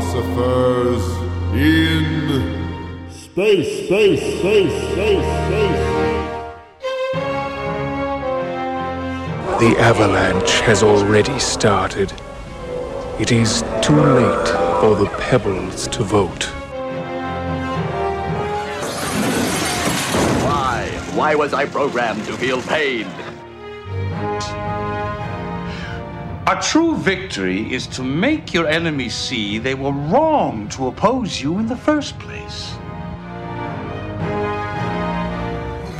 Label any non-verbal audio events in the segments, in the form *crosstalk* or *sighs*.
philosophers in space, space, space, space, space. The avalanche has already started. It is too late for the pebbles to vote. Why? Why was I programmed to feel pain? A true victory is to make your enemies see they were wrong to oppose you in the first place.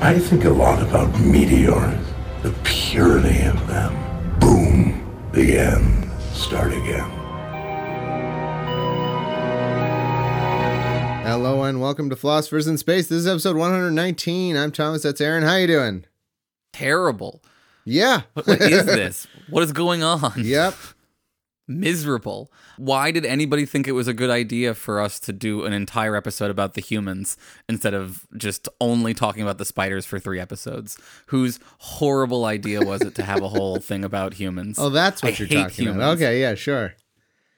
I think a lot about meteors, the purity of them. Boom, the end. Start again. Hello and welcome to Philosophers in Space. This is episode 119. I'm Thomas. That's Aaron. How you doing? terrible. Yeah. What, is *laughs* this? What is going on? yep. Miserable. Why did anybody think it was a good idea for us to do an entire episode about the humans instead of just only talking about the spiders for three episodes? Whose horrible idea was it to have a whole *laughs* thing about humans? Oh, that's what I you're talking about. Okay, yeah, sure.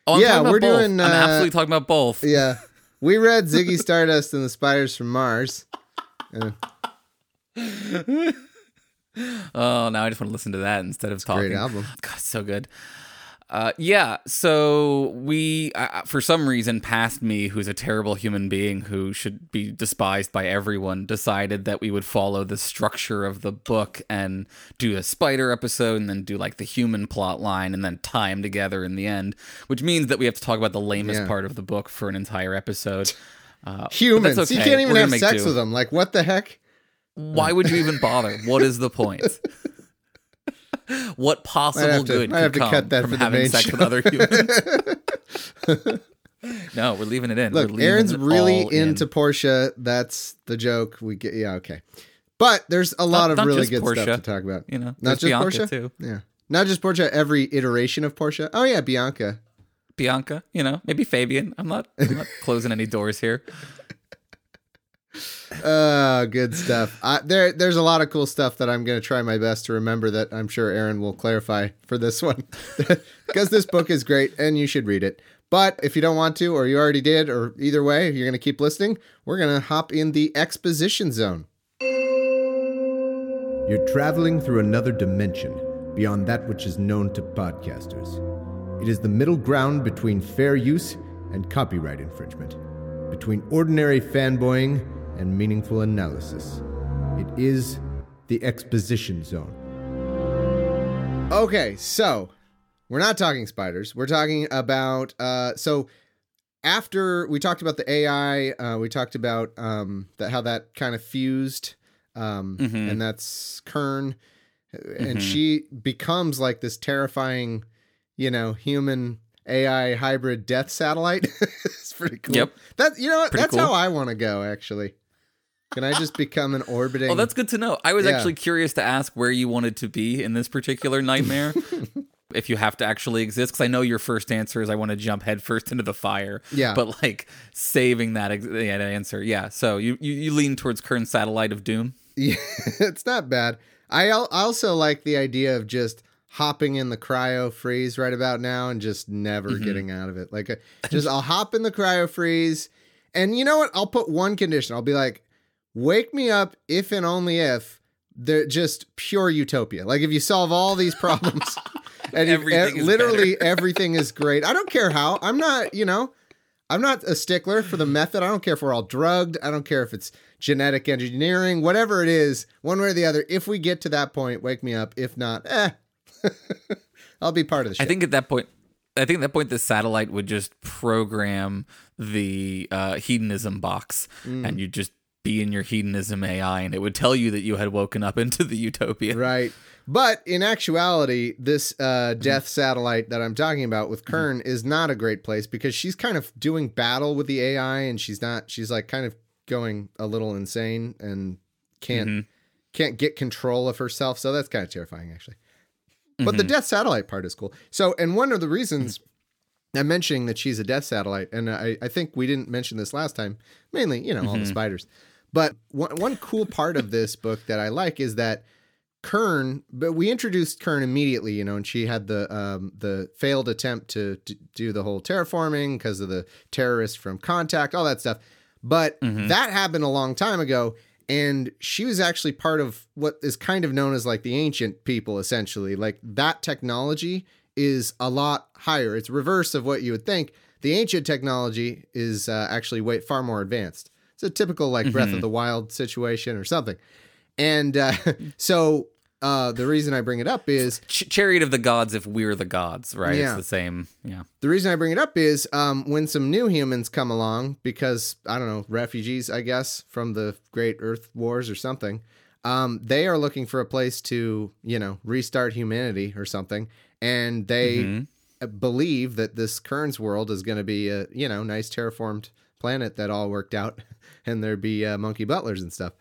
Oh, I'm yeah, we're both. doing, I'm uh, absolutely talking about both. Yeah. *laughs* We read Ziggy Stardust and the Spiders from Mars. Uh, *laughs* Oh, now I just want to listen to that instead of talking. great album. *laughs* God, it's so good. Uh, yeah, so we, uh, for some reason, past me, who's a terrible human being who should be despised by everyone, decided that we would follow the structure of the book and do a spider episode and then do like the human plot line and then tie them together in the end, which means that we have to talk about the lamest Yeah. part of the book for an entire episode. Uh, Humans. that's You can't even We're have sex do. with them. Like, what the heck? Why would you even bother? What is the point? What possible to- good could to come cut that from for the having sex show. with other humans? *laughs* no, we're leaving it in. Look, Aaron's really all in. into Portia. That's the joke. We get yeah, okay. But there's a lot of not really good Portia, stuff to talk about. you know, not just Bianca, Portia too. Yeah, not just Portia. Every iteration of Portia. Oh yeah, Bianca. Bianca. You know, maybe Fabian. I'm not. I'm not closing any doors here. Uh, good stuff. I, there, there's a lot of cool stuff that I'm going to try my best to remember that I'm sure Aaron will clarify for this one *laughs* because this book is great and you should read it. But if you don't want to, or you already did, or either way, you're going to keep listening, we're going to hop in the exposition zone. You're traveling through another dimension beyond that which is known to podcasters. It is the middle ground between fair use and copyright infringement, between ordinary fanboying and meaningful analysis. It is the exposition zone. Okay, so we're not talking spiders. We're talking about uh so after we talked about the AI, uh, we talked about um that how that kind of fused um Mhm. and that's Kern and Mhm. she becomes like this terrifying, you know, human AI hybrid death satellite. *laughs* it's pretty cool. Yep. That you know what? Pretty That's cool. how I want to go actually. Can I just become an orbiting Well, that's good to know. I was Yeah. actually curious to ask where you wanted to be in this particular nightmare. *laughs* if you have to actually exist, because I know your first answer is I want to jump headfirst into the fire. Yeah. But like saving that, ex- yeah, answer, yeah. So you, you you lean towards current satellite of doom. Yeah, *laughs* it's not bad. I al- also like the idea of just hopping in the cryo freeze right about now and just never Mm-hmm. getting out of it. Like, uh, *laughs* just I'll hop in the cryo freeze, and you know what? I'll put one condition. I'll be like, wake me up if and only if they're just pure utopia. Like, if you solve all these *laughs* problems, *laughs* and Everything is literally *laughs* everything is great. I don't care how. I'm not. You know. I'm not a stickler for the method. I don't care if we're all drugged. I don't care if it's genetic engineering, whatever it is, one way or the other. If we get to that point, wake me up. If not, eh, I'll be part of the show. I think at that point, I think at that point the satellite would just program the uh, hedonism box, Mm. and you'd just be in your hedonism AI, and it would tell you that you had woken up into the utopia. right. But in actuality, this uh, death satellite that I'm talking about with mm-hmm. Kern is not a great place because she's kind of doing battle with the AI, and she's not. She's like kind of going a little insane and can't mm-hmm. can't get control of herself. So that's kind of terrifying, actually. But the mm-hmm. death satellite part is cool. So, and one of the reasons I'm mentioning that she's a death satellite, and I, I think we didn't mention this last time, mainly, you know, all the spiders. But one, one cool part of this book that I like is that Kern, but we introduced Kern immediately, you know, and she had the um, the failed attempt to, to do the whole terraforming because of the terrorists from Contact, all that stuff. But that happened a long time ago, and she was actually part of what is kind of known as like the ancient people, essentially. Like that technology is a lot higher. It's reverse of what you would think. The ancient technology is uh, actually way far more advanced. It's a typical like Breath of the Wild situation or something. And uh, *laughs* so uh, the reason I bring it up is Ch- chariot of the gods if we're the gods, right? Yeah. It's the same. Yeah. the reason I bring it up is um, when some new humans come along because I don't know refugees, I guess, from the Great Earth Wars or something. Um, they are looking for a place to you know restart humanity or something, and they believe that this Kern's world is going to be a you know nice terraformed planet that all worked out, *laughs* and there'd be uh, monkey butlers and stuff.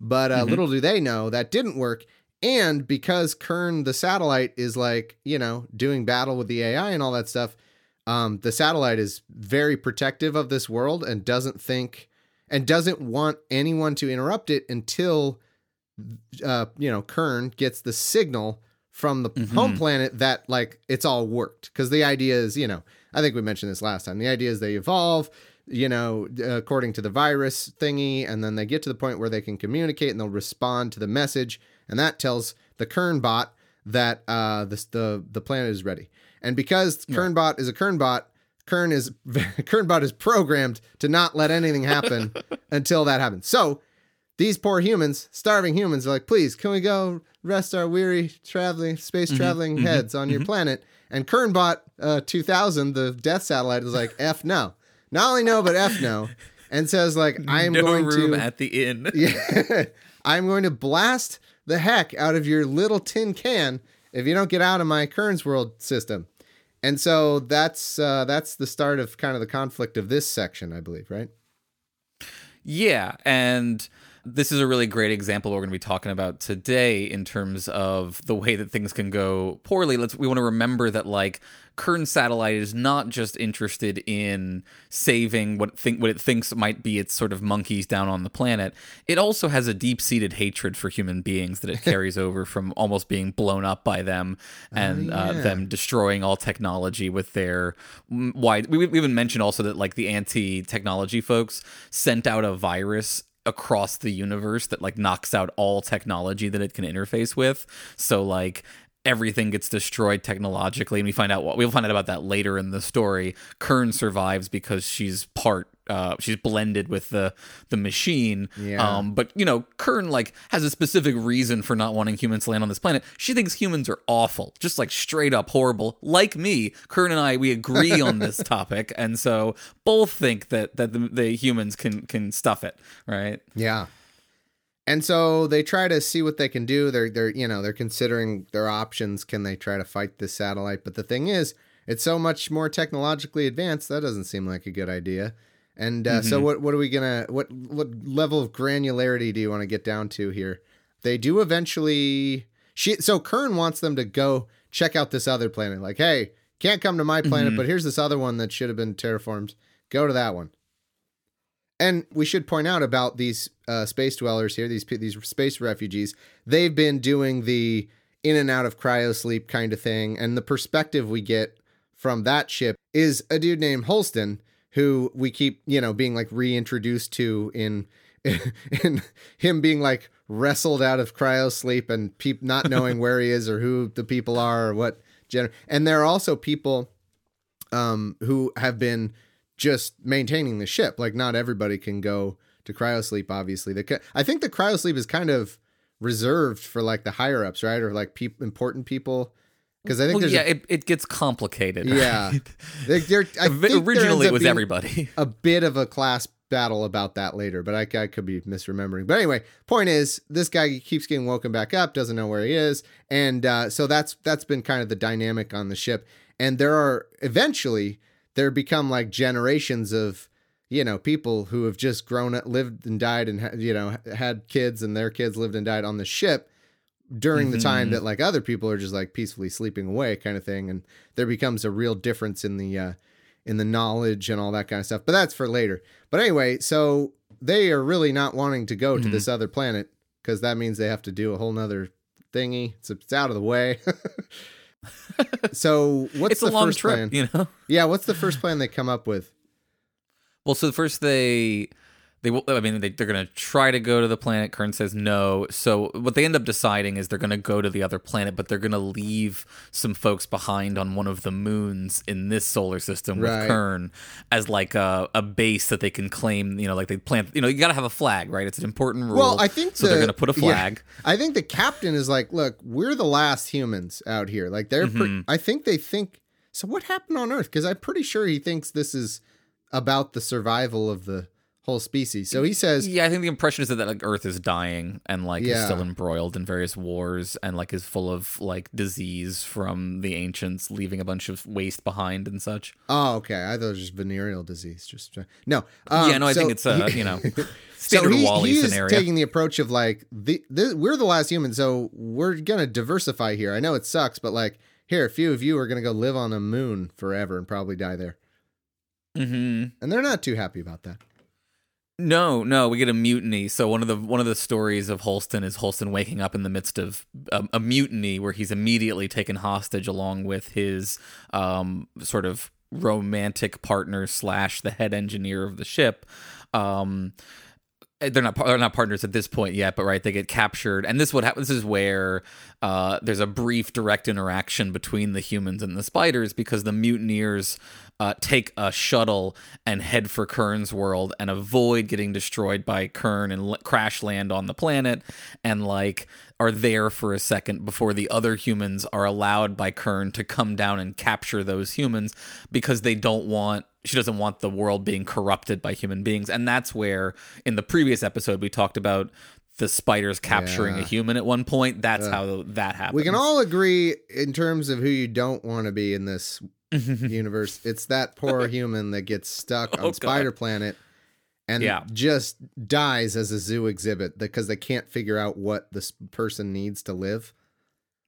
But uh, little do they know that didn't work. And because Kern, the satellite, is like, you know, doing battle with the AI and all that stuff, um, the satellite is very protective of this world and doesn't think and doesn't want anyone to interrupt it until, uh, you know, Kern gets the signal from the home planet that like it's all worked. Because the idea is, you know, I think we mentioned this last time. The idea is they evolve, you know, according to the virus thingy, and then they get to the point where they can communicate and they'll respond to the message, and that tells the Kern bot that uh, this, the the planet is ready. And because Kern bot is a Kernbot, Kern is *laughs* Kern bot is programmed to not let anything happen *laughs* until that happens. So these poor humans, starving humans, are like, please, can we go rest our weary traveling, space traveling heads on your planet? And Kernbot uh, 2000, the death satellite, is like, F no. Not only no, but F no. And says, like, *laughs* I am no going room to. at the inn. *laughs* Yeah. I'm going to blast the heck out of your little tin can if you don't get out of my Kern's world system. And so that's uh, that's the start of kind of the conflict of this section, I believe, right? Yeah, and this is a really great example we're going to be talking about today in terms of the way that things can go poorly. Let's we want to remember that like Kern Satellite is not just interested in saving what think what it thinks might be its sort of monkeys down on the planet. It also has a deep-seated hatred for human beings that it *laughs* carries over from almost being blown up by them and uh, yeah. them destroying all technology with their mm, wide. We, we even mentioned also that like the anti-technology folks sent out a virus across the universe that like knocks out all technology that it can interface with. So like everything gets destroyed technologically and we find out what we'll find out about that later in the story. Kern survives because she's part uh, she's blended with the the machine. Yeah. Um, but you know, Kern like has a specific reason for not wanting humans to land on this planet. She thinks humans are awful, just like straight up horrible. Like me, Kern and I we agree on this *laughs* topic, and so both think that that the, the humans can can stuff it, right? Yeah. And so they try to see what they can do. They're they're you know they're considering their options. Can they try to fight this satellite? But the thing is, it's so much more technologically advanced. That doesn't seem like a good idea. And uh, so what what are we gonna what what level of granularity do you want to get down to here? They do eventually. She so Kern wants them to go check out this other planet. Like, hey, can't come to my planet, but here's this other one that should have been terraformed. Go to that one. And we should point out about these uh, space dwellers here, these these space refugees. They've been doing the in and out of cryosleep kind of thing, and the perspective we get from that ship is a dude named Holsten, who we keep you know being like reintroduced to in *laughs* in him being like wrestled out of cryosleep and peop- not knowing where he is or who the people are or what. Gener- and there are also people um, who have been just maintaining the ship. Like not everybody can go to cryosleep. Obviously, the I think the cryosleep is kind of reserved for like the higher ups, right, or like peop important people. Because I think Well, yeah, a, it, it gets complicated. yeah. *laughs* right? There- there- I think Originally, it was everybody. *laughs* A bit of a class battle about that later, but I, I could be misremembering. But anyway, point is, this guy keeps getting woken back up, doesn't know where he is, and uh, so that's that's been kind of the dynamic on the ship. And there are eventually there become like generations of you know people who have just grown up, lived and died, and you know had kids, and their kids lived and died on the ship during the time that like other people are just like peacefully sleeping away kind of thing and there becomes a real difference in the uh in the knowledge and all that kind of stuff but that's for later but anyway so they are really not wanting to go to this other planet because that means they have to do a whole nother thingy. It's, it's out of the way. *laughs* so what's it's the first trip, plan? you know. Yeah, what's the first plan they come up with? Well, so the first they they will. I mean, they, they're going to try to go to the planet. Kern says no. So what they end up deciding is they're going to go to the other planet, but they're going to leave some folks behind on one of the moons in this solar system with Right. Kern as like a, a base that they can claim. You know, like they plant. You know, you got to have a flag, right? It's an important rule. Well, I think so. they're going to put a yeah. flag. I think the captain is like, look, we're the last humans out here. Like they're, Mm-hmm. I think they think. So what happened on Earth? Because I'm pretty sure he thinks this is about the survival of the whole species. So he says, Yeah, I think the impression is that like Earth is dying and like is still embroiled in various wars and like is full of like disease from the ancients leaving a bunch of waste behind and such. oh, okay. I thought it was just venereal disease. Just no. Um, yeah, no, I so think it's a he- you know *laughs* So standard he, WALL-E he scenario. taking the approach of like the, the we're the last human, so we're gonna diversify here. I know it sucks, but like here, a few of you are gonna go live on a moon forever and probably die there, Mm-hmm. and they're not too happy about that. No, no, we get a mutiny. So one of the one of the stories of Holsten is Holsten waking up in the midst of a, mutiny where he's immediately taken hostage along with his um, sort of romantic partner slash the head engineer of the ship. Um, they're not they're not partners at this point yet, but right, they get captured, and this what happens this is where uh, there's a brief direct interaction between the humans and the spiders because the mutineers uh, take a shuttle and head for Kern's world and avoid getting destroyed by Kern and l- crash land on the planet, and like are there for a second before the other humans are allowed by Kern to come down and capture those humans because they don't want she doesn't want the world being corrupted by human beings and that's where in the previous episode we talked about the spiders capturing Yeah. a human at one point that's how that happens We can all agree in terms of who you don't want to be in this *laughs* universe. It's that poor *laughs* human that gets stuck on Oh, God. Spider Planet and Yeah. just dies as a zoo exhibit because they can't figure out what this person needs to live.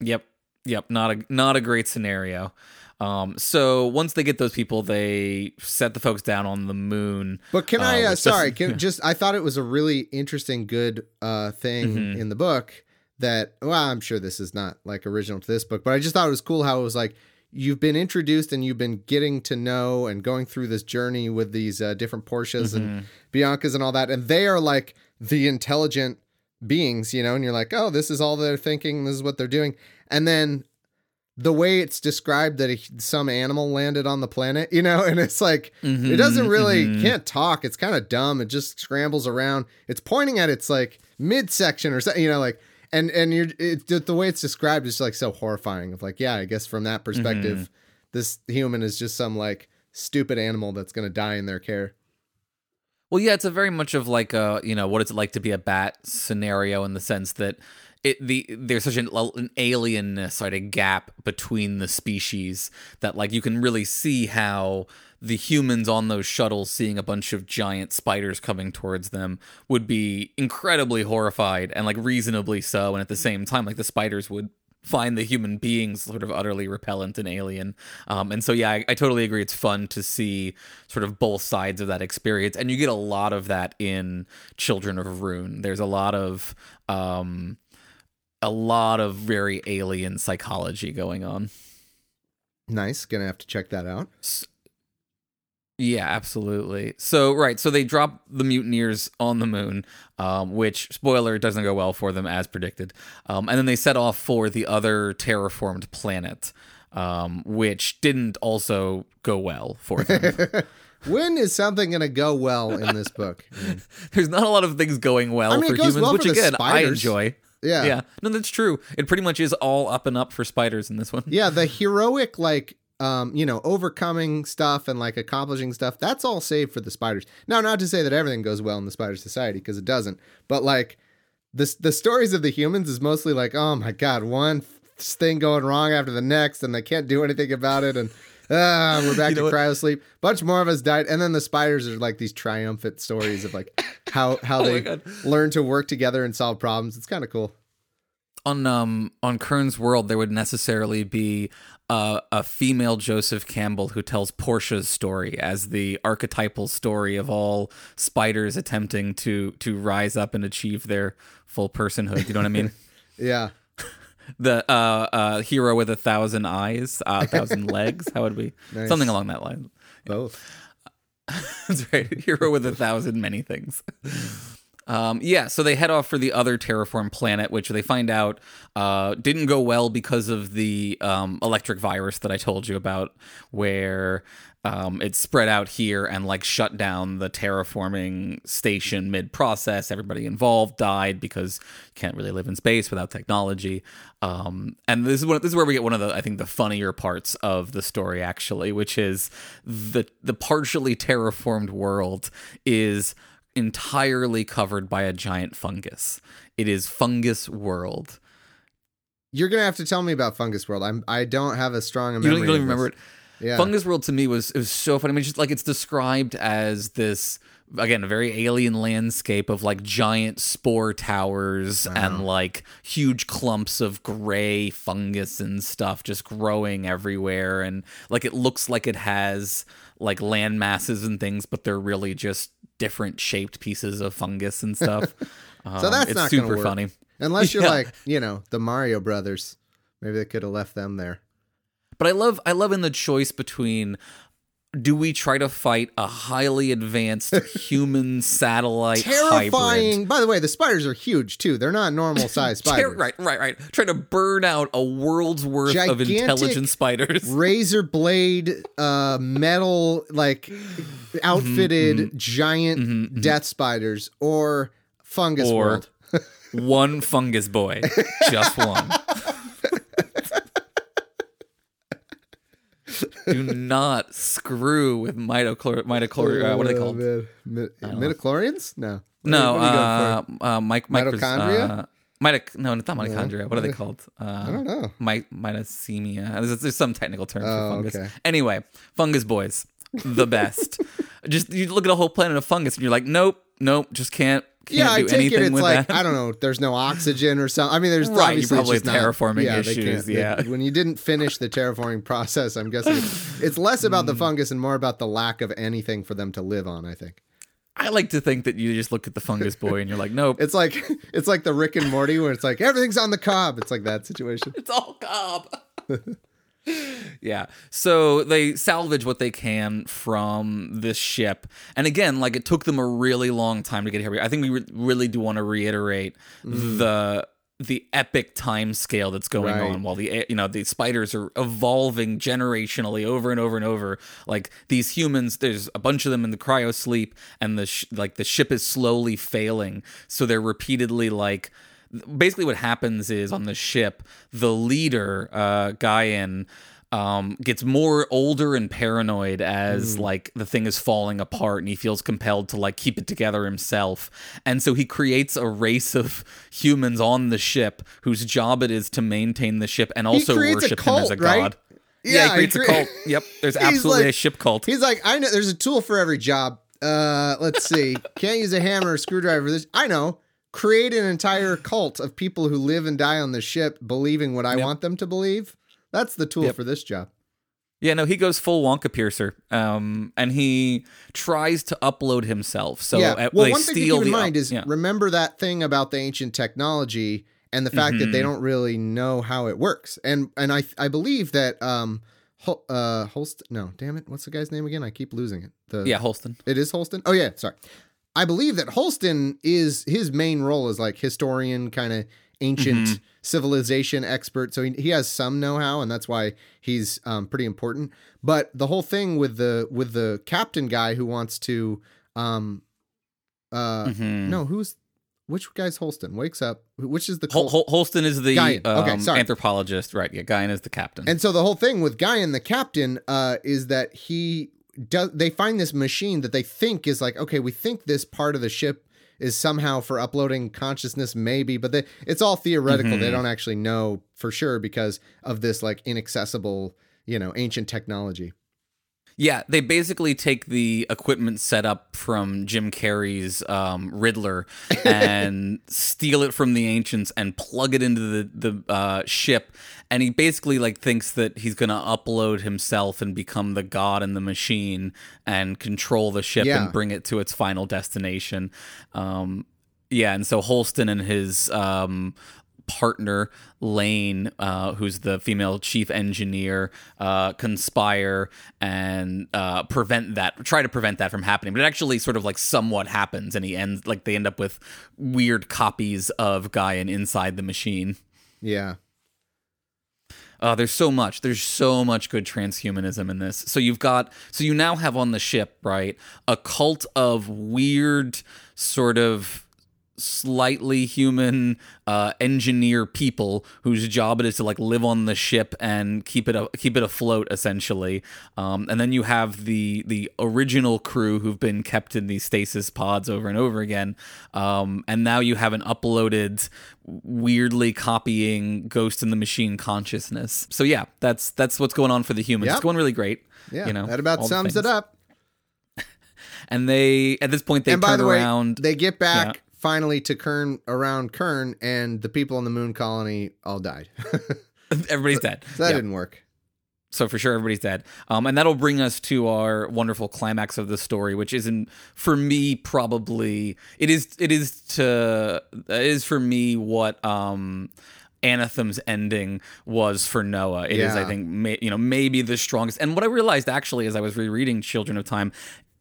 Yep. Yep. Not a not a great scenario. Um, so once they get those people, they set the folks down on the moon. But can I? Uh, Uh, sorry, can *laughs* just I thought it was a really interesting, good uh, thing Mm-hmm. in the book that. Well, I'm sure this is not like original to this book, but I just thought it was cool how it was like you've been introduced and you've been getting to know and going through this journey with these uh, different Portias Mm-hmm. and Biancas and all that, and they are like the intelligent beings, you know, and you're like, oh, this is all they're thinking, this is what they're doing, and then the way it's described that some animal landed on the planet, you know, *laughs* and it's like mm-hmm, it doesn't really mm-hmm. can't talk. It's kind of dumb. It just scrambles around. It's pointing at its like midsection or something, you know, like and and you're it, the- way it's described is like so horrifying. Of like, yeah, I guess from that perspective, mm-hmm. this human is just some like stupid animal that's gonna die in their care. Well, yeah, it's a very much of like a you know what it's like to be a bat scenario in the sense that it the there's such an, an alienness, right, a gap between the species that like you can really see how the humans on those shuttles seeing a bunch of giant spiders coming towards them would be incredibly horrified and like reasonably so, and at the same time, like the spiders would find the human beings sort of utterly repellent and alien. Um, and so, yeah, I, I totally agree. It's fun to see sort of both sides of that experience. And you get a lot of that in Children of Ruin. There's a lot of, um, a lot of very alien psychology going on. Nice. Gonna have to check that out. Yeah, absolutely. So right, so they drop the mutineers on the moon, um, which spoiler doesn't go well for them as predicted, um, and then they set off for the other terraformed planet, um, which didn't also go well for them. *laughs* When is something gonna go well in this book? I *laughs* mean, There's not a lot of things going well I mean, for humans, well which again I enjoy. Yeah. Yeah, no, that's true. It pretty much is all up and up for spiders in this one. Yeah, the *laughs* heroic like um, you know, overcoming stuff and like accomplishing stuff, that's all saved for the spiders. Now, not to say that everything goes well in the spider society, because it doesn't, but like the the stories of the humans is mostly like, oh my god, one thing going wrong after the next, and they can't do anything about it, and ah, we're *laughs* back You know to cryo sleep. Bunch more of us died, and then the spiders are like these triumphant stories of like *laughs* how how Oh they learn to work together and solve problems. It's kind of cool. on um on Kern's world there would necessarily be uh, a female Joseph Campbell who tells Portia's story as the archetypal story of all spiders attempting to to rise up and achieve their full personhood. You know what I mean? *laughs* Yeah. The uh, uh, hero with a thousand eyes, uh, a thousand *laughs* legs. How would we? Nice. Something along that line. Both. *laughs* That's right. Hero with a *laughs* thousand many things. Um, yeah, so they head off for the other terraform planet, which they find out uh, didn't go well because of the um, electric virus that I told you about, where um, it spread out here and like shut down the terraforming station mid process. Everybody involved died because you can't really live in space without technology. Um, and this is one, this is where we get one of the I think the funnier parts of the story actually, which is the the partially terraformed world is entirely covered by a giant fungus. It is fungus world. You're gonna have to tell me about Fungus World. I'm I don't have a strong You memory. don't, you don't of even remember it. Yeah. Fungus World to me was it was so funny. I mean, just like it's described as this again a very alien landscape of like giant spore towers and like huge clumps of gray fungus and stuff just growing everywhere and like it looks like it has like land masses and things but they're really just different shaped pieces of fungus and stuff *laughs* So Um, that's it's not super funny Unless you're Yeah. like, you know, the Mario Brothers. Maybe they could have left them there. But I love I love in the choice between do we try to fight a highly advanced *laughs* human satellite Terrifying. hybrid? By the way, the spiders are huge too. They're not normal *laughs* sized Ter- spiders. right, right, right. Trying to burn out a world's worth of Gigantic intelligent spiders. *laughs* Razor blade, uh, metal, like outfitted Mm-hmm, giant death spiders or fungus Or- world. one fungus boy, just one. Do not screw with mitochlor mitochlor. Uh, what are they called? Oh, man. Mi- midichlorians? No. No, What do you go for? uh, uh, mic- Mitochondria? Uh, mitoc- no, it's not mitochondria. What are they called? Uh, I don't know. My, mitocemia. There's, there's some technical term Oh, for fungus. okay. Anyway, fungus boys, the best. *laughs* just you look at a whole planet of fungus and you're like, nope, nope, just can't. Can't yeah, I take it. It's like that. I don't know. There's no oxygen or something. I mean, there's *laughs* Right, you obviously probably just have not- terraforming yeah, they issues, can't- they- yeah. when you didn't finish the terraforming *laughs* process, I'm guessing *sighs* it's, less about the hmm. fungus and more about the lack of anything for them to live on. I think I like to think that you just look at the fungus boy and you're like, nope, *laughs* it's like it's like the Rick and Morty where it's like everything's on the cob. It's like that situation. It's all cob. Yeah. So they salvage what they can from this ship. And again, like it took them a really long time to get here. I think we re- really do want to reiterate mm-hmm. the the epic time scale that's going Right. on while the you know the spiders are evolving generationally over and over and over like these humans there's a bunch of them in the cryo sleep and the sh- like the ship is slowly failing so they're repeatedly like basically what happens is on the ship the leader uh Guyen um gets more older and paranoid as like the thing is falling apart and he feels compelled to like keep it together himself and so he creates a race of *laughs* humans on the ship whose job it is to maintain the ship and also worship him as a right? god yeah, Yeah, he he creates cre- a cult yep *laughs* there's absolutely like- a ship cult He's like, I know there's a tool for every job. Uh, let's see. *laughs* Can't use a hammer or screwdriver. This I know. Create an entire *laughs* cult of people who live and die on the ship, believing what I Yep. want them to believe. That's the tool Yep. for this job. Yeah, no, he goes full Wonka piercer, um, and he tries to upload himself. So yeah. Well, one thing to keep in the up- mind is yeah. remember that thing about the ancient technology and the fact that they Mhm. don't really know how it works. And and I I believe that um Hol- uh Holst no damn it what's the guy's name again I keep losing it the yeah, Holsten. it is Holsten oh yeah sorry I believe that Holsten is his main role is like historian kind of ancient Mm-hmm. civilization expert so he, he has some know-how and that's why he's um, pretty important but the whole thing with the with the captain guy who wants to um uh Mhm. no who's which guy's Holsten wakes up which is the Hol- Hol- Holsten is the Guyen. Okay, um, sorry. anthropologist, right? Yeah, Guyen is the captain. And so the whole thing with Guyen the captain uh, is that he does. They find this machine that they think is like, okay, we think this part of the ship is somehow for uploading consciousness, maybe, but they, it's all theoretical. They don't actually know for sure because of this like inaccessible, you know, ancient technology. Yeah, they basically take the equipment set up from Jim Carrey's um, Riddler *laughs* and steal it from the ancients and plug it into the the uh, ship. And he basically like thinks that he's gonna upload himself and become the god in the machine and control the ship Yeah. and bring it to its final destination. Um, yeah, and so Holsten and his um, partner Lain, uh, who's the female chief engineer, uh, conspire and uh, prevent that, try to prevent that from happening. But it actually sort of like somewhat happens, and he ends like they end up with weird copies of Guyen inside the machine. Yeah. Uh, there's so much. There's so much good transhumanism in this. So you've got, so you now have on the ship, right, a cult of weird, sort of slightly human uh, engineer people whose job it is to like live on the ship and keep it a, keep it afloat essentially. Um, and then you have the the original crew who've been kept in these stasis pods over and over again. Um, and now you have an uploaded weirdly copying Ghost in the Machine consciousness. So yeah, that's that's what's going on for the humans. Yep. It's going really great. Yeah. you know, that about sums it up. *laughs* And they at this point they and turn by the way, around. they get back Yeah. Finally to Kern around Kern, and the people in the moon colony all died. *laughs* everybody's dead. that Yeah. didn't work. So for sure, everybody's dead. Um, and that'll bring us to our wonderful climax of the story, which isn't for me probably it is it is to it is for me what um Anathem's ending was for Noah. It is, I think, may, you know, maybe the strongest. And what I realized actually as I was rereading Children of Time,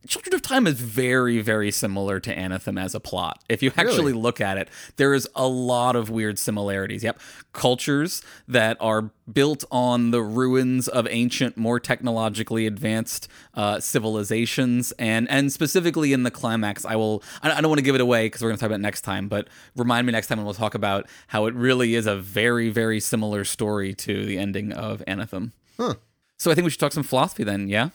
Children of Time is very, very similar to Anathem as a plot. If you actually look at it, there is a lot of weird similarities. Yep. Cultures that are built on the ruins of ancient, more technologically advanced uh, civilizations. And and specifically in the climax, I will, I, don't want to give it away because we're going to talk about it next time, but remind me next time and we'll talk about how it really is a very, very similar story to the ending of Anathem. Huh. So I think we should talk some philosophy then, yeah?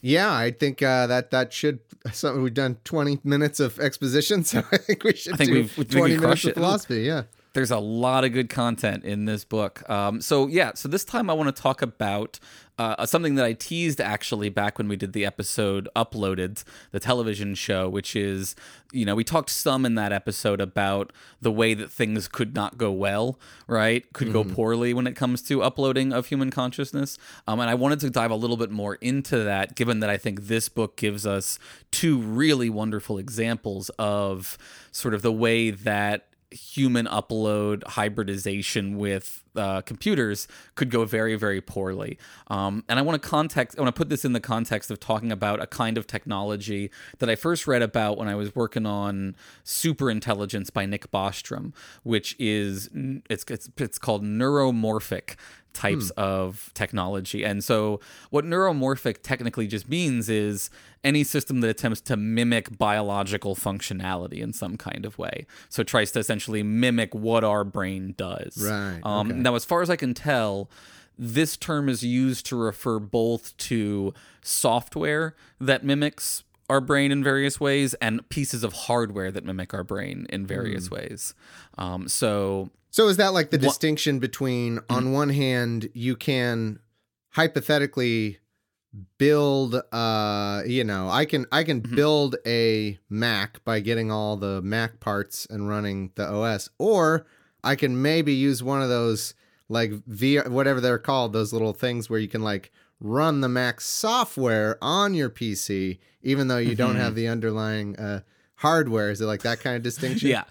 Yeah, I think uh, that that should. So we've done twenty minutes of exposition, *laughs* so I think we should I think do we've- we can twenty minutes of it. philosophy. Yeah. there's a lot of good content in this book. Um, so yeah, so this time I want to talk about uh, something that I teased actually back when we did the episode uploaded, the television show, which is you know we talked some in that episode about the way that things could not go well, right? Could go poorly when it comes to uploading of human consciousness. Um, and I wanted to dive a little bit more into that, given that I think this book gives us two really wonderful examples of sort of the way that human upload hybridization with uh, computers could go very very poorly um, and i want to context i want to put this in the context of talking about a kind of technology that i first read about when i was working on super intelligence by nick bostrom which is it's it's, it's called neuromorphic types of technology. And so, what neuromorphic technically just means is any system that attempts to mimic biological functionality in some kind of way. So, it tries to essentially mimic what our brain does. Right, Um, okay. Now, as far as I can tell, this term is used to refer both to software that mimics our brain in various ways and pieces of hardware that mimic our brain in various ways. Um, so, So is that like the distinction between on one hand you can hypothetically build uh you know I can I Mm-hmm. can build a Mac by getting all the Mac parts and running the OS or I can maybe use one of those like VR whatever they're called those little things where you can like run the Mac software on your PC even though you don't Mm-hmm. have the underlying uh hardware is it like that kind of *laughs* distinction Yeah.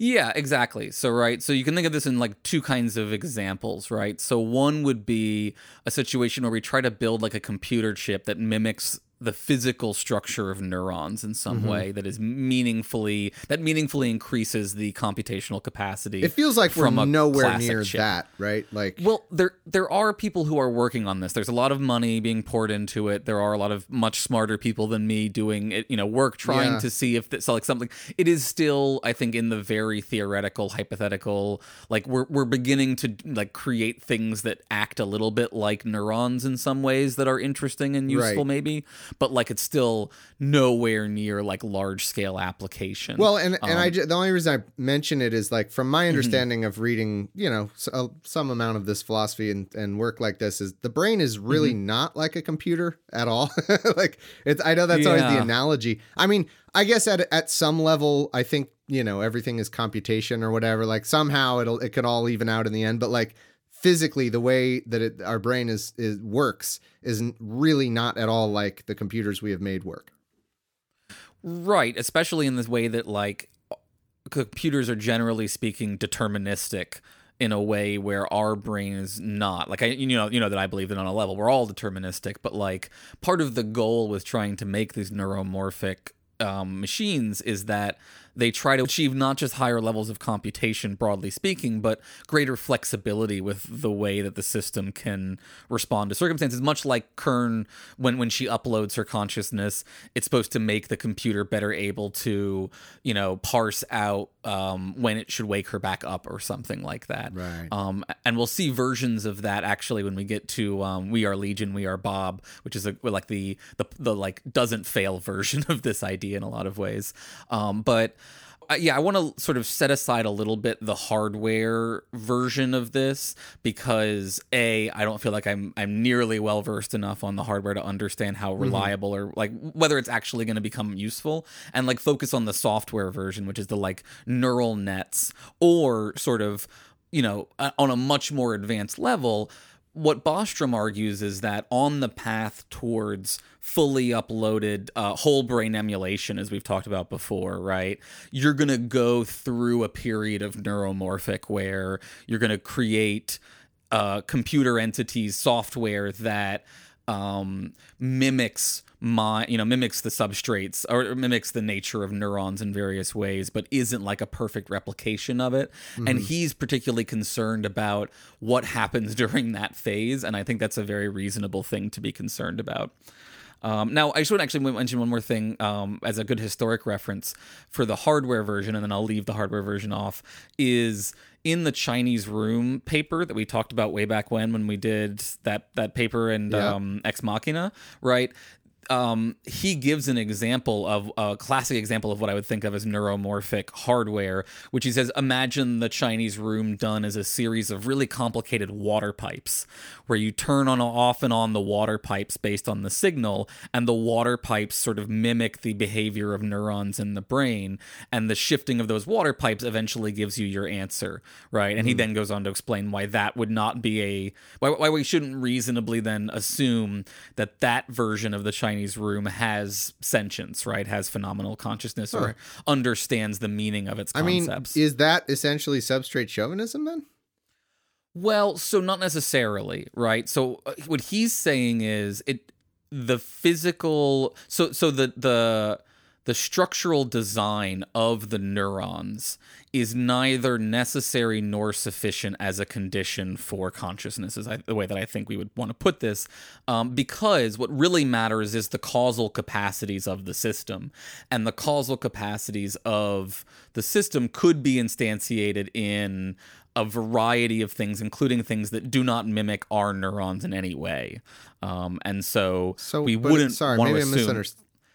Yeah, exactly. So, right. So, you can think of this in like two kinds of examples, right? So, one would be a situation where we try to build like a computer chip that mimics the physical structure of neurons in some Mm-hmm. way that is meaningfully that meaningfully increases the computational capacity. It feels like we're from nowhere near chip. that, right? Like, Well, there there are people who are working on this. There's a lot of money being poured into it. There are a lot of much smarter people than me doing it, you know, work trying Yeah. to see if this, so like something. It is still, I think, in the very theoretical, hypothetical. Like we're we're beginning to like create things that act a little bit like neurons in some ways that are interesting and useful, Right. maybe. But like it's still nowhere near like large scale application. well, and and Um, I the only reason I mention it is like from mm-hmm. my understanding of reading, you know, s- uh, some amount of this philosophy and and work like this is the brain is really Mm-hmm. not like a computer at all. *laughs* like it's I know that's always the analogy. I mean, I guess at at some level, I think you know everything is computation or whatever. Like somehow it'll it could all even out in the end, but like physically the way that it, our brain is is works is really not at all like the computers we have made work. Right, especially in this way that like computers are generally speaking deterministic in a way where our brain is not like I you know you know that I believe that on a level we're all deterministic but like part of the goal with trying to make these neuromorphic um, machines is that they try to achieve not just higher levels of computation, broadly speaking, but greater flexibility with the way that the system can respond to circumstances. Much like Kern, when when she uploads her consciousness, it's supposed to make the computer better able to, you know, parse out um, when it should wake her back up or something like that. Right. Um, and we'll see versions of that actually when we get to um, "We Are Legion, We Are Bob," which is a, like the the the like doesn't fail version *laughs* of this idea in a lot of ways. Um, but uh, yeah, I want to sort of set aside a little bit the hardware version of this because a I don't feel like I'm I'm nearly well versed enough on the hardware to understand how reliable or like whether it's actually going to become useful and like focus on the software version, which is the like neural nets or sort of you know uh, on a much more advanced level what Bostrom argues is that on the path towards fully uploaded uh, whole brain emulation, as we've talked about before, right? You're going to go through a period of neuromorphic where you're going to create uh, computer entities, software that um, mimics my you know mimics the substrates or mimics the nature of neurons in various ways but isn't like a perfect replication of it. And he's particularly concerned about what happens *laughs* during that phase and i think that's a very reasonable thing to be concerned about um, now, I just want to actually mention one more thing um, as a good historic reference for the hardware version, and then I'll leave the hardware version off. Is in the Chinese room paper that we talked about way back when, when we did that that paper and Yeah. um, Ex Machina, right? Um, he gives an example of a classic example of what I would think of as neuromorphic hardware, which he says, imagine the Chinese room done as a series of really complicated water pipes, where you turn on off and on the water pipes based on the signal, and the water pipes sort of mimic the behavior of neurons in the brain, and the shifting of those water pipes eventually gives you your answer, right? And he then goes on to explain why that would not be a why, why we shouldn't reasonably then assume that that version of the Chinese room has sentience, right? Has phenomenal consciousness or understands the meaning of its I mean, concepts. is that essentially substrate chauvinism then? Well, so not necessarily, right? So uh, what he's saying is it the physical so so the the the structural design of the neurons is neither necessary nor sufficient as a condition for consciousness, is the way that I think we would want to put this, um, because what really matters is the causal capacities of the system. And the causal capacities of the system could be instantiated in a variety of things, including things that do not mimic our neurons in any way. Um, and so, So we wouldn't Sorry, want maybe to I assume.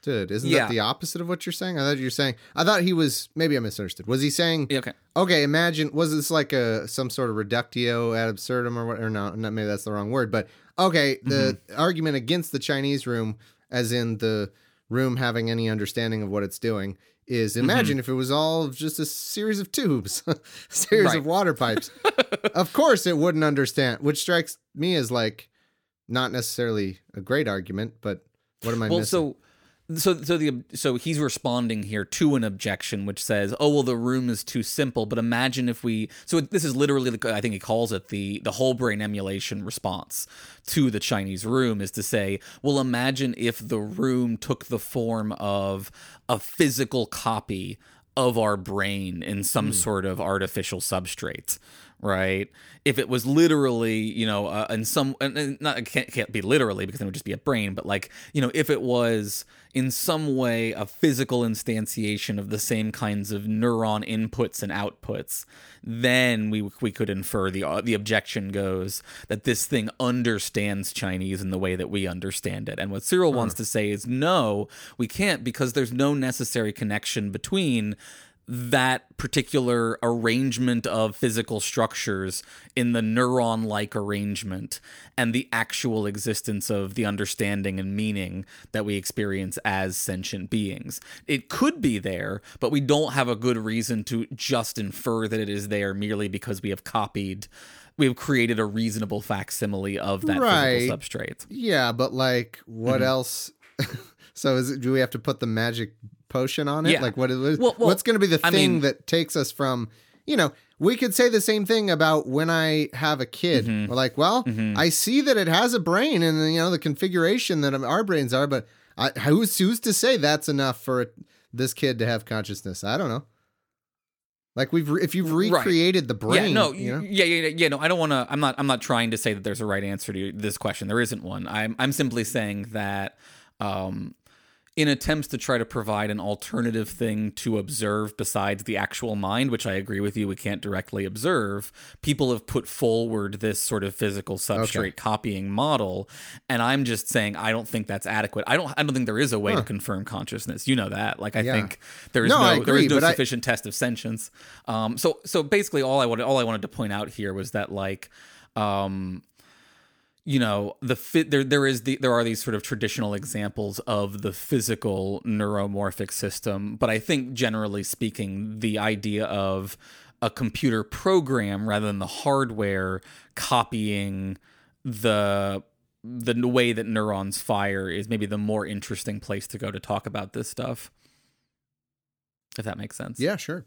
Misunderstood. Isn't Yeah. that the opposite of what you're saying? I thought you were saying. I thought he was. Maybe I misunderstood. Was he saying? Yeah, okay. Okay. Imagine. Was this like a some sort of reductio ad absurdum or what? Or no, no, maybe that's the wrong word. But okay, the Mm-hmm. argument against the Chinese room, as in the room having any understanding of what it's doing, is Mm-hmm. imagine if it was all just a series of tubes, *laughs* a series Right. of water pipes. *laughs* of course, it wouldn't understand, which strikes me as like not necessarily a great argument, but what am I well missing? so so so the so he's responding here to an objection which says oh well the room is too simple. But imagine if we so this is literally the, i think he calls it the the whole brain emulation response to the chinese room is to say well imagine if the room took the form of a physical copy of our brain in some hmm. sort of artificial substrate right? If it was literally you know uh, in some and, not it can't, can't be literally because then it would just be a brain but like you know if it was in some way a physical instantiation of the same kinds of neuron inputs and outputs then we we could infer the uh, the objection goes that this thing understands chinese in the way that we understand it. And what Searle wants to say is no we can't because there's no necessary connection between that particular arrangement of physical structures in the neuron like arrangement and the actual existence of the understanding and meaning that we experience as sentient beings. It could be there, but we don't have a good reason to just infer that it is there merely because we have copied. We have created a reasonable facsimile of that Right. physical substrate. Yeah, but like, what Mm-hmm. else? *laughs* So is it, do we have to put the magic potion on it? Yeah. Like what is Well- well, what's going to be the I thing mean- that takes us from you know we could say the same thing about when I have a kid. Mm-hmm. We're like, well, I see that it has a brain and you know the configuration that our brains are, but I, who's who's to say that's enough for this kid to have consciousness? I don't know. Like we've re- if you've Right. recreated the brain, yeah, no, you know? yeah, yeah, yeah, yeah, no. I don't want to. I'm not. I'm not trying to say that there's a right answer to this question. There isn't one. I'm. I'm simply saying that, um, in attempts to try to provide an alternative thing to observe besides the actual mind, which I agree with you, we can't directly observe. People have put forward this sort of physical substrate Okay. copying model, and I'm just saying I don't think that's adequate. I don't. I don't think there is a way to confirm consciousness. You know that. Like I Yeah. think there is No, no. I there is no but I- sufficient test of sentience. Um, so so basically, all I wanted all I wanted to point out here was that like, um, you know, the fit there there is the there are these sort of traditional examples of the physical neuromorphic system, but I think generally speaking, the idea of a computer program rather than the hardware copying the the way that neurons fire is maybe the more interesting place to go to talk about this stuff. If that makes sense. Yeah, sure.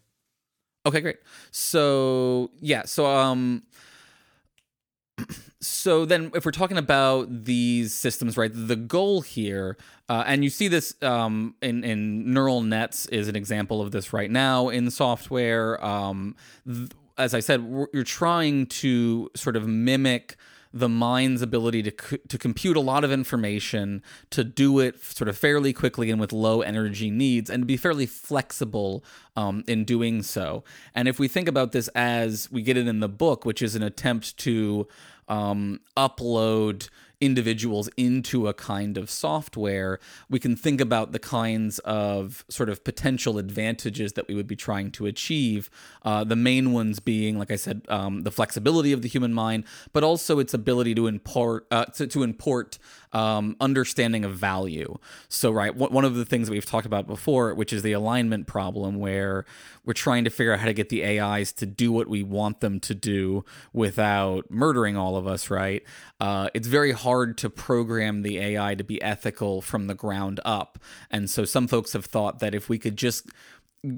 Okay, great. So yeah, so um so then if we're talking about these systems, right, the goal here, uh, and you see this um, in, in neural nets is an example of this right now in software. Um, th- as I said, you're trying to sort of mimic the mind's ability to to compute a lot of information, to do it sort of fairly quickly and with low energy needs, and to be fairly flexible um, in doing so. And if we think about this as we get it in the book, which is an attempt to um, upload individuals into a kind of software, we can think about the kinds of sort of potential advantages that we would be trying to achieve. Uh, the main ones being, like I said, um, the flexibility of the human mind, but also its ability to import uh, to, to import um, understanding of value. So, right, one of the things that we've talked about before, which is the alignment problem, where we're trying to figure out how to get the AIs to do what we want them to do without murdering all of us, right? Uh, it's very hard to program the AI to be ethical from the ground up. And so some folks have thought that if we could just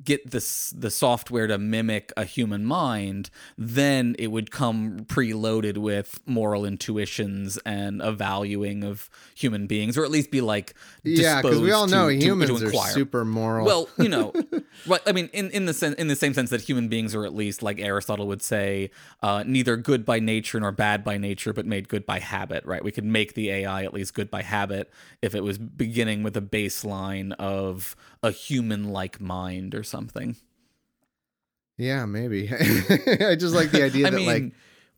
get this the software to mimic a human mind, then it would come preloaded with moral intuitions and a valuing of human beings, or at least be like Yeah, because we all disposed know to- to- to humans are super moral. Well, you know, *laughs* right? I mean, in in the sen- in the same sense that human beings are at least, like Aristotle would say, uh, neither good by nature nor bad by nature, but made good by habit. Right? We could make the AI at least good by habit if it was beginning with a baseline of a human-like mind or something. Yeah, maybe. *laughs* I just like the idea *laughs* that like mean,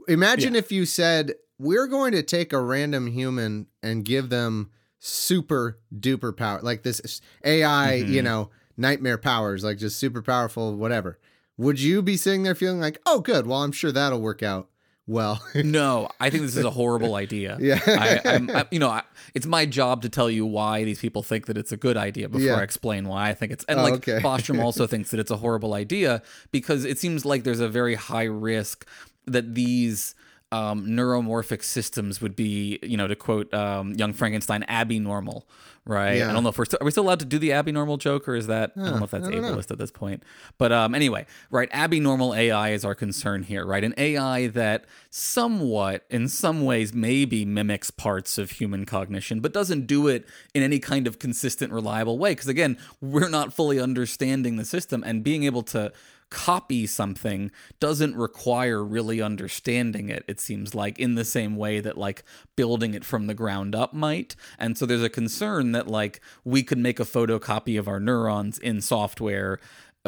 imagine if you said we're going to take a random human and give them super duper power like this AI, Mm-hmm. you know, nightmare powers, like just super powerful whatever. Would you be sitting there feeling like, "Oh good, well I'm sure that'll work out well." *laughs* No, I think this is a horrible idea. Yeah. I, I'm, I, you know, I, it's my job to tell you why these people think that it's a good idea before Yeah. I explain why I think it's. And Oh, like okay. Bostrom *laughs* also thinks that it's a horrible idea because it seems like there's a very high risk that these um, neuromorphic systems would be, you know, to quote um, Young Frankenstein, abnormal, right? Yeah. I don't know if we're still, are we still allowed to do the abnormal joke or is that I don't know if that's don't know. ableist at this point. But um, anyway, right, abnormal AI is our concern here, right? An AI that somewhat, in some ways, maybe mimics parts of human cognition, but doesn't do it in any kind of consistent, reliable way. Because again, we're not fully understanding the system, and being able to copy something doesn't require really understanding it it seems like in the same way that like building it from the ground up might. And so there's a concern that like we could make a photocopy of our neurons in software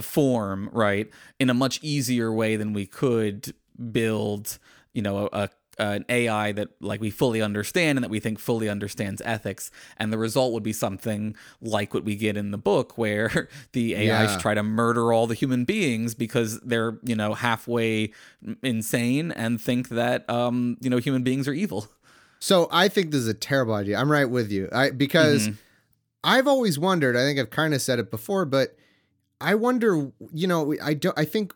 form right in a much easier way than we could build you know a, an AI that like we fully understand and that we think fully understands ethics and the result would be something like what we get in the book where *laughs* the AIs Yeah. try to murder all the human beings because they're you know halfway insane and think that um you know human beings are evil So I think this is a terrible idea. I'm right with you. I because Mm-hmm. I've always wondered. I think I've kind of said it before, but I wonder. You know, I don't. I think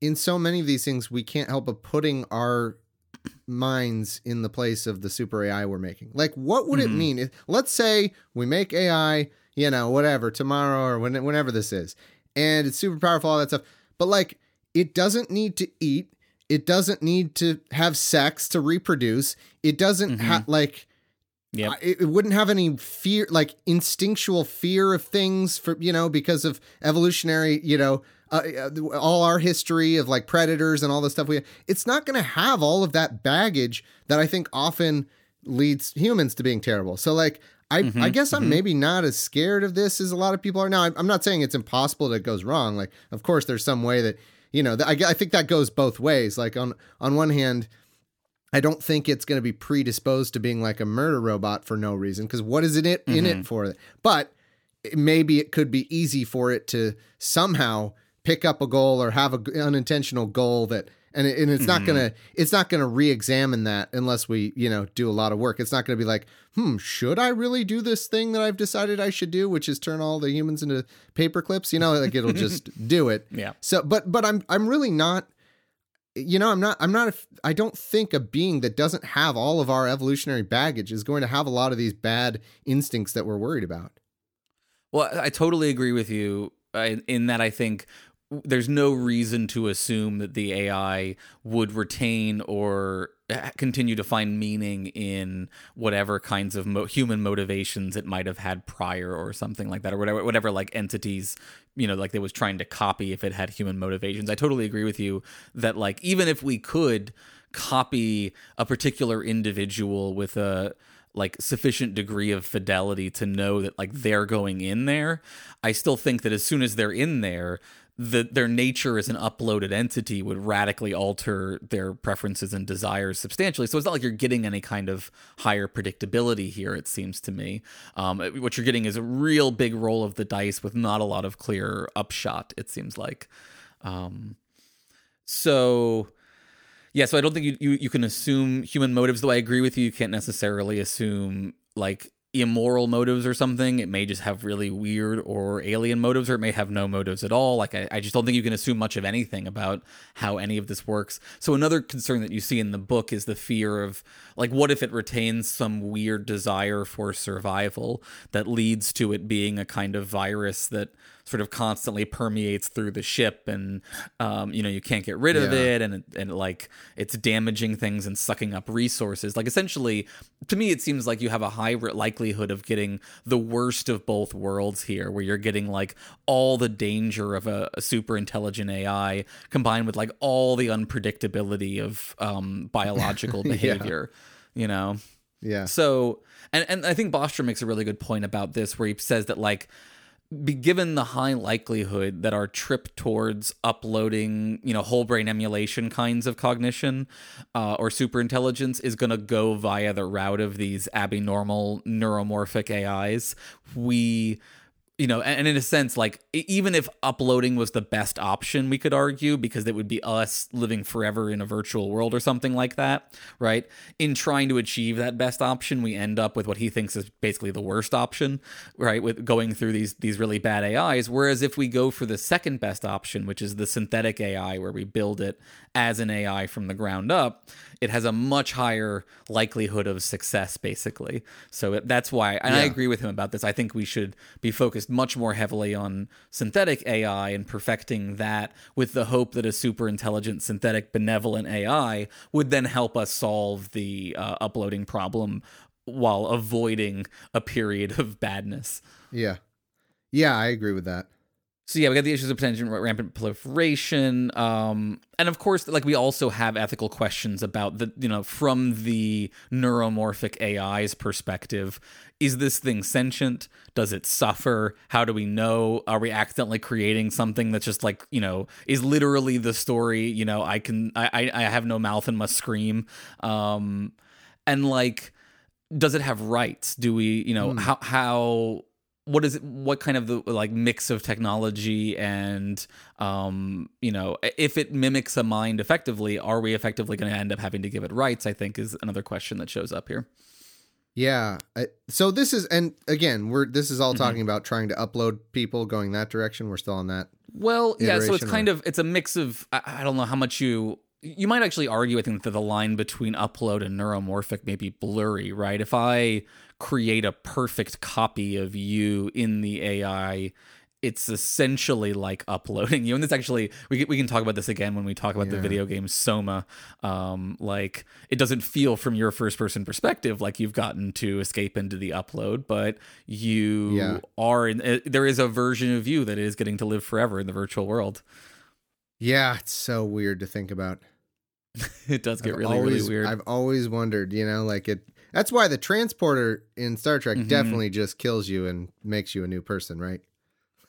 in so many of these things we can't help but putting our minds in the place of the super AI we're making. Like, what would Mm-hmm. it mean if, let's say, we make AI. you know, whatever, tomorrow or when, whenever this is. And it's super powerful, all that stuff. But like, it doesn't need to eat. It doesn't need to have sex to reproduce. It doesn't have, like, yeah, it, it wouldn't have any fear, like instinctual fear of things for, you know, because of evolutionary, you know, uh, all our history of like predators and all the stuff we, it's not going to have all of that baggage that I think often leads humans to being terrible. So like, I, mm-hmm, I guess I'm mm-hmm. maybe not as scared of this as a lot of people are now. I'm, not saying it's impossible that it goes wrong. Like, of course, there's some way that you know. I, I think that goes both ways. Like on on one hand, I don't think it's going to be predisposed to being like a murder robot for no reason because what is it in, in it mm-hmm. for? But eh, maybe it could be easy for it to somehow pick up a goal or have an unintentional goal that and, it, and it's not gonna it's not gonna re-examine that unless we you know do a lot of work. It's not gonna be like hmm should i really do this thing that i've decided i should do which is turn all the humans into paper clips? You know like it'll *laughs* just do it. Yeah. so but but i'm i'm really not you know i'm not i'm not i don't think a being that doesn't have all of our evolutionary baggage is going to have a lot of these bad instincts that we're worried about. Well, I I totally agree with you uh, in that I think there's no reason to assume that the AI would retain or uh, continue to find meaning in whatever kinds of mo- human motivations it might have had prior or something like that or whatever whatever like entities you know like they was trying to copy if it had human motivations. I totally agree with you that like even if we could copy a particular individual with a like sufficient degree of fidelity to know that like they're going in there i still think that as soon as they're in there the, their nature as an uploaded entity would radically alter their preferences and desires substantially. So it's not like you're getting any kind of higher predictability here. It seems to me, um, what you're getting is a real big roll of the dice with not a lot of clear upshot. It seems like, um, so yeah, so I don't think you, you you can assume human motives. Though I agree with you, you can't necessarily assume like immoral motives or something. It may just have really weird or alien motives, or it may have no motives at all. Like I, I just don't think you can assume much of anything about how any of this works. So another concern that you see in the book is the fear of like what if it retains some weird desire for survival that leads to it being a kind of virus that sort of constantly permeates through the ship and um, you know you can't get rid of Yeah. it and it, and like it's damaging things and sucking up resources. Like essentially to me it seems like you have a high likelihood of getting the worst of both worlds here where you're getting like all the danger of a, a super intelligent ai combined with like all the unpredictability of um, biological *laughs* behavior you know? Yeah. So, and and I think Bostrom makes a really good point about this, where he says that like, be given the high likelihood that our trip towards uploading, you know, whole brain emulation kinds of cognition uh, or superintelligence is going to go via the route of these abnormal neuromorphic AIs, we you know, and, in a sense, like even if uploading was the best option, we could argue because it would be us living forever in a virtual world or something like that, right? In trying to achieve that best option, we end up with what he thinks is basically the worst option, right? With going through these these really bad AIs. Whereas if we go for the second best option, which is the synthetic AI, where we build it as an AI from the ground up, it has a much higher likelihood of success, basically. So it, that's why, and I agree with him about this. I think we should be focused much more heavily on synthetic AI and perfecting that with the hope that a super intelligent, synthetic, benevolent AI would then help us solve the uh, uploading problem while avoiding a period of badness. yeah yeah i agree with that So yeah, we got the issues of potential rampant proliferation, um, and of course, like we also have ethical questions about the you know from the neuromorphic AI's perspective. Is this thing sentient? Does it suffer? How do we know? Are we accidentally creating something that's just like you know is literally the story? You know, I can I I, I have no mouth and must scream, um, and like does it have rights? Do we, you know, how how what is it what kind of the like mix of technology and um you know if it mimics a mind effectively are we effectively going to end up having to give it rights i think is another question that shows up here Yeah. So this is, and again, we're this is all Mm-hmm. talking about trying to upload people going that direction. We're still on that. well yeah so it's kind or- of it's a mix of I, I don't know how much you you might actually argue, I think, that the line between upload and neuromorphic may be blurry, right? If I create a perfect copy of you in the AI, it's essentially like uploading you. And this actually, we can, we can talk about this again when we talk about the video game Soma. Um, like, it doesn't feel from your first person perspective like you've gotten to escape into the upload, but you Yeah. are in, uh, there is a version of you that is getting to live forever in the virtual world. Yeah, it's so weird to think about. *laughs* It does get I've really, always, really weird. I've always wondered, you know, like it. That's why the transporter in Star Trek Mhm. definitely just kills you and makes you a new person, right? *laughs*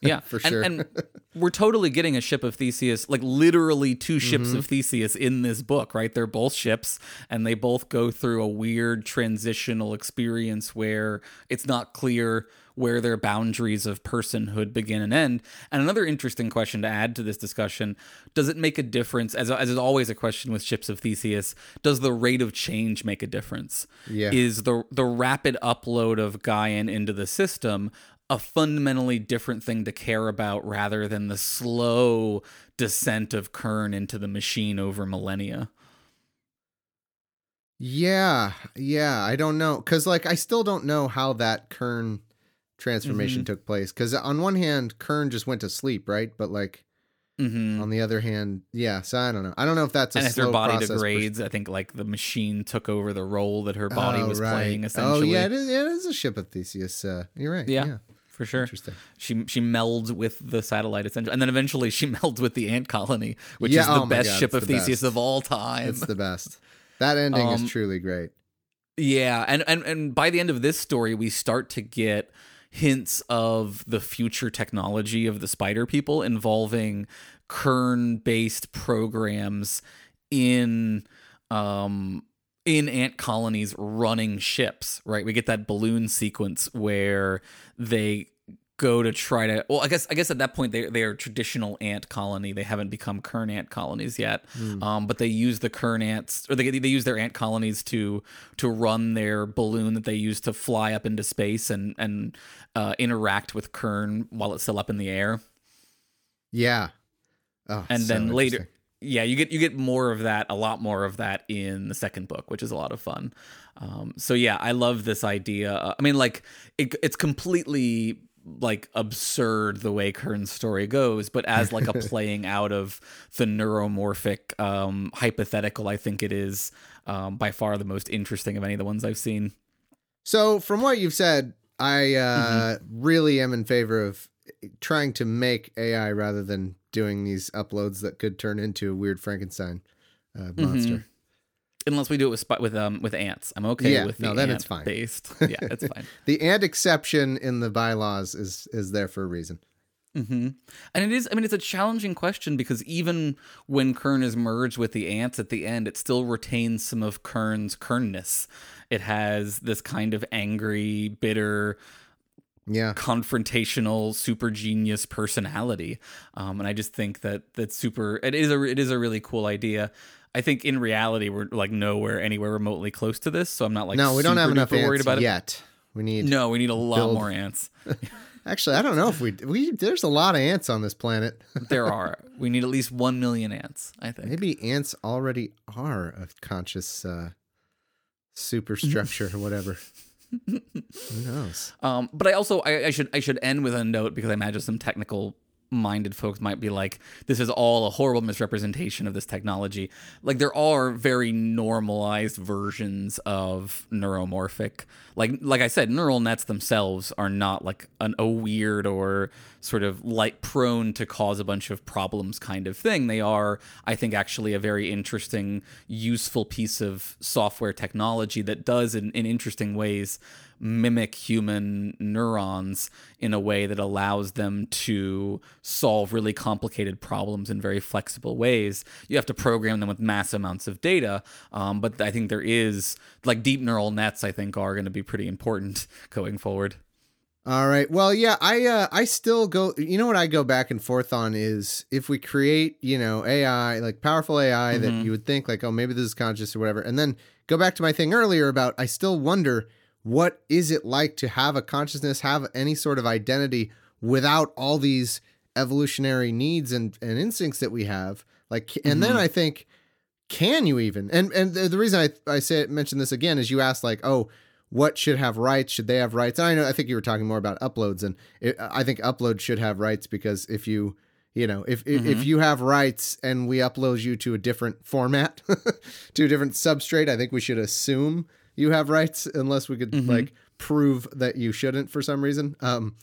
Yeah, for And- sure. And, *laughs* we're totally getting a ship of Theseus, like literally two ships Mm-hmm. of Theseus in this book, right? They're both ships, and they both go through a weird transitional experience where it's not clear where their boundaries of personhood begin and end. And another interesting question to add to this discussion: Does it make a difference? As as is always a question with ships of Theseus, does the rate of change make a difference? Yeah. Is the the rapid upload of Guyen into the system a fundamentally different thing to care about rather than the slow descent of Kern into the machine over millennia. Yeah, yeah. I don't know because, like, I still don't know how that Kern transformation Mm-hmm. took place. Because on one hand, Kern just went to sleep, right? But like hmm on the other hand, yeah. So I don't know. I don't know if that's a And as slow her body degrades, I think like the machine took over the role that her body Oh, was right. playing. Oh yeah, it is, it is a ship of Theseus. Uh, you're right. Yeah. yeah. for sure. Interesting. She she melds with the satellite essentially, and then eventually she *laughs* melds with the ant colony, which Yeah, is the oh best God, ship of the Theseus best. of all time. It's the best. That ending Um, is truly great. Yeah, and, and and by the end of this story, we start to get hints of the future technology of the spider people involving kern-based programs in um in ant colonies running ships, right? We get that balloon sequence where they go to try to well i guess i guess at that point they, they are traditional ant colony. They haven't become kern ant colonies yet. Um, but they use the kern ants or they, they use their ant colonies to to run their balloon that they use to fly up into space and and uh, interact with kern while it's still up in the air. Yeah. Oh, and so then later yeah you get you get more of that a lot more of that in the second book which is a lot of fun. Um, so yeah i love this idea. Uh, i mean like it, it's completely like absurd the way kern's story goes but as like a *laughs* playing out of the neuromorphic um, hypothetical i think it is um, by far the most interesting of any of the ones i've seen So, from what you've said, I uh, Mm-hmm. really am in favor of trying to make AI rather than doing these uploads that could turn into a weird Frankenstein uh, Mm-hmm. Unless we do it with with um with ants i'm okay Yeah, with the no, then it's fine. based *laughs* yeah it's fine *laughs* The ant exception in the bylaws is is there for a reason. hmm And it is, I mean, it's a challenging question because even when Kern is merged with the ants at the end, it still retains some of Kern's Kernness. It has this kind of angry, bitter, Yeah. confrontational, super genius personality. Um, and I just think that that's super. It is a it is a really cool idea. I think in reality we're like nowhere anywhere remotely close to this, so I'm not like no, we don't have enough worried ants about it. yet. We need. No, we need a lot build- more ants. *laughs* Actually, I don't know if we we. There's a lot of ants on this planet. *laughs* There are. We need at least one million ants. I think. Maybe ants already are a conscious uh, superstructure or whatever. *laughs* Who knows? Um, but I also I, I should I should end with a note because I imagine some technical minded folks might be like, this is all a horrible misrepresentation of this technology. Like there are very normalized versions of neuromorphic. Like like I said, neural nets themselves are not like an, a weird or sort of like prone to cause a bunch of problems kind of thing. They are, I think, actually a very interesting, useful piece of software technology that does in, in interesting ways mimic human neurons in a way that allows them to solve really complicated problems in very flexible ways. You have to program them with mass amounts of data, um, but I think there is like deep neural nets. I think are going to be pretty important *laughs* going forward. All right. Well, yeah, I uh, I still go. You know what I go back and forth on is if we create, you know, AI like powerful AI that you would think like, oh, maybe this is conscious or whatever, and then go back to my thing earlier about I still wonder what is it like to have a consciousness, have any sort of identity without all these evolutionary needs and and instincts that we have. Like, and then mm-hmm. I think can you even? And and the, the reason I I say mention this again is you asked like, oh, what should have rights? Should they have rights? And I know I think you were talking more about uploads, and it, I think upload should have rights because if you you know if if, if mm-hmm. you have rights and we upload you to a different format *laughs* to a different substrate, I think we should assume you have rights unless we could like prove that you shouldn't for some reason. Um,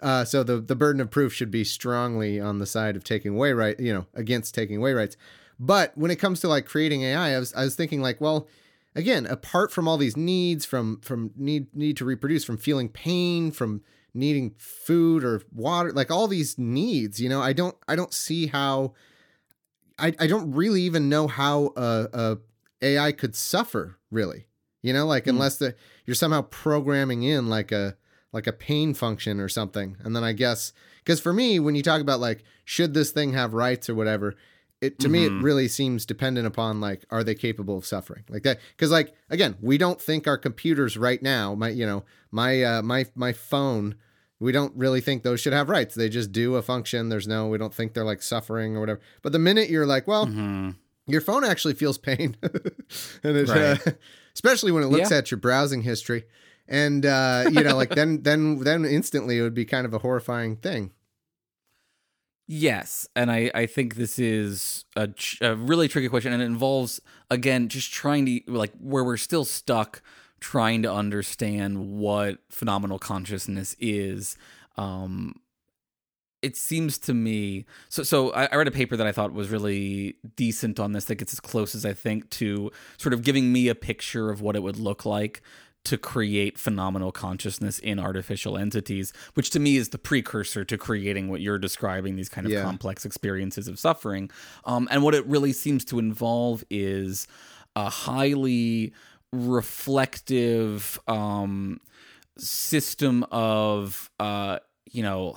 uh, so the the burden of proof should be strongly on the side of taking away right, you know, against taking away rights. But when it comes to like creating AI, I was I was thinking like, well, again, apart from all these needs, from from need need to reproduce, from feeling pain, from needing food or water, like all these needs, you know, I don't I don't see how I, I don't really even know how a, a AI could suffer really. You know, like unless the you're somehow programming in like a like a pain function or something. And then I guess because for me, when you talk about like should this thing have rights or whatever, it to me it really seems dependent upon like are they capable of suffering? Like that because like again we don't think our computers right now my you know my uh my my phone we don't really think those should have rights. They just do a function. There's no we don't think they're like suffering or whatever. But the minute you're like well your phone actually feels pain. *laughs* And it uh, especially when it looks Yeah. at your browsing history and uh you know like then *laughs* then then instantly it would be kind of a horrifying thing Yes, and I, I think this is a, a really tricky question, and it involves again just trying to like where we're still stuck trying to understand what phenomenal consciousness is. Um, it seems to me so. So I, I read a paper that I thought was really decent on this. That gets as close as I think to sort of giving me a picture of what it would look like to create phenomenal consciousness in artificial entities, which to me is the precursor to creating what you're describing these kind of Yeah. complex experiences of suffering. Um, and what it really seems to involve is a highly reflective um, system of, uh, you know,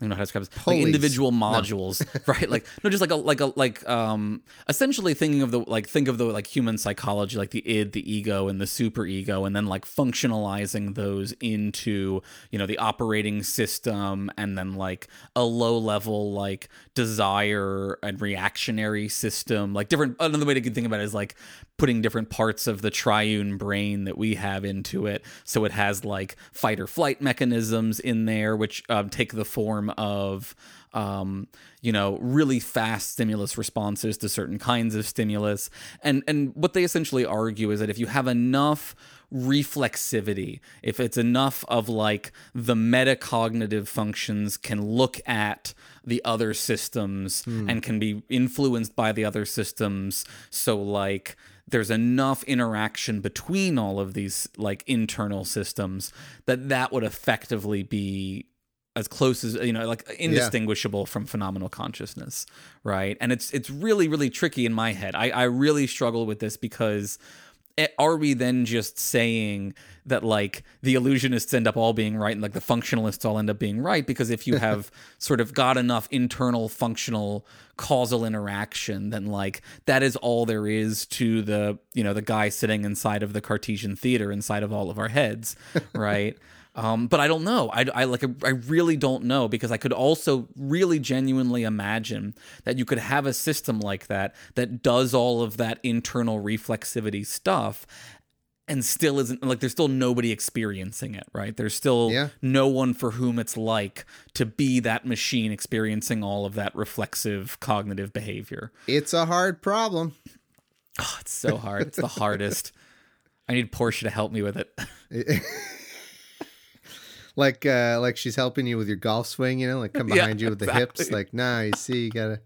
don't know how to describe this. Like individual modules, *laughs* right? Like no, just like a like a like um essentially thinking of the like think of the like human psychology, like the id, the ego, and the super ego, and then like functionalizing those into you know the operating system, and then like a low level like desire and reactionary system, like different. Another way to think about it is like putting different parts of the triune brain that we have into it. So it has like fight or flight mechanisms in there, which um, take the form of, um, you know, really fast stimulus responses to certain kinds of stimulus. And and what they essentially argue is that if you have enough reflexivity, if it's enough of like the metacognitive functions can look at the other systems and can be influenced by the other systems. So like there's enough interaction between all of these like internal systems that that would effectively be as close as you know like indistinguishable from phenomenal consciousness right? And it's it's really really tricky in my head. I i really struggle with this because eh, are we then just saying that like the illusionists end up all being right and like the functionalists all end up being right? Because if you *laughs* have sort of got enough internal functional causal interaction then like that is all there is to the you know the guy sitting inside of the cartesian theater inside of all of our heads *laughs* right um, but I don't know. I, I like. I really don't know because I could also really genuinely imagine that you could have a system like that that does all of that internal reflexivity stuff, and still isn't like there's still nobody experiencing it. Right? There's still Yeah. no one for whom it's like to be that machine experiencing all of that reflexive cognitive behavior. it's a hard problem Oh, it's so hard. It's the hardest. I need Portia to help me with it. *laughs* like uh like she's helping you with your golf swing you know like come *laughs* Yeah, behind you with the hips like nah you see you gotta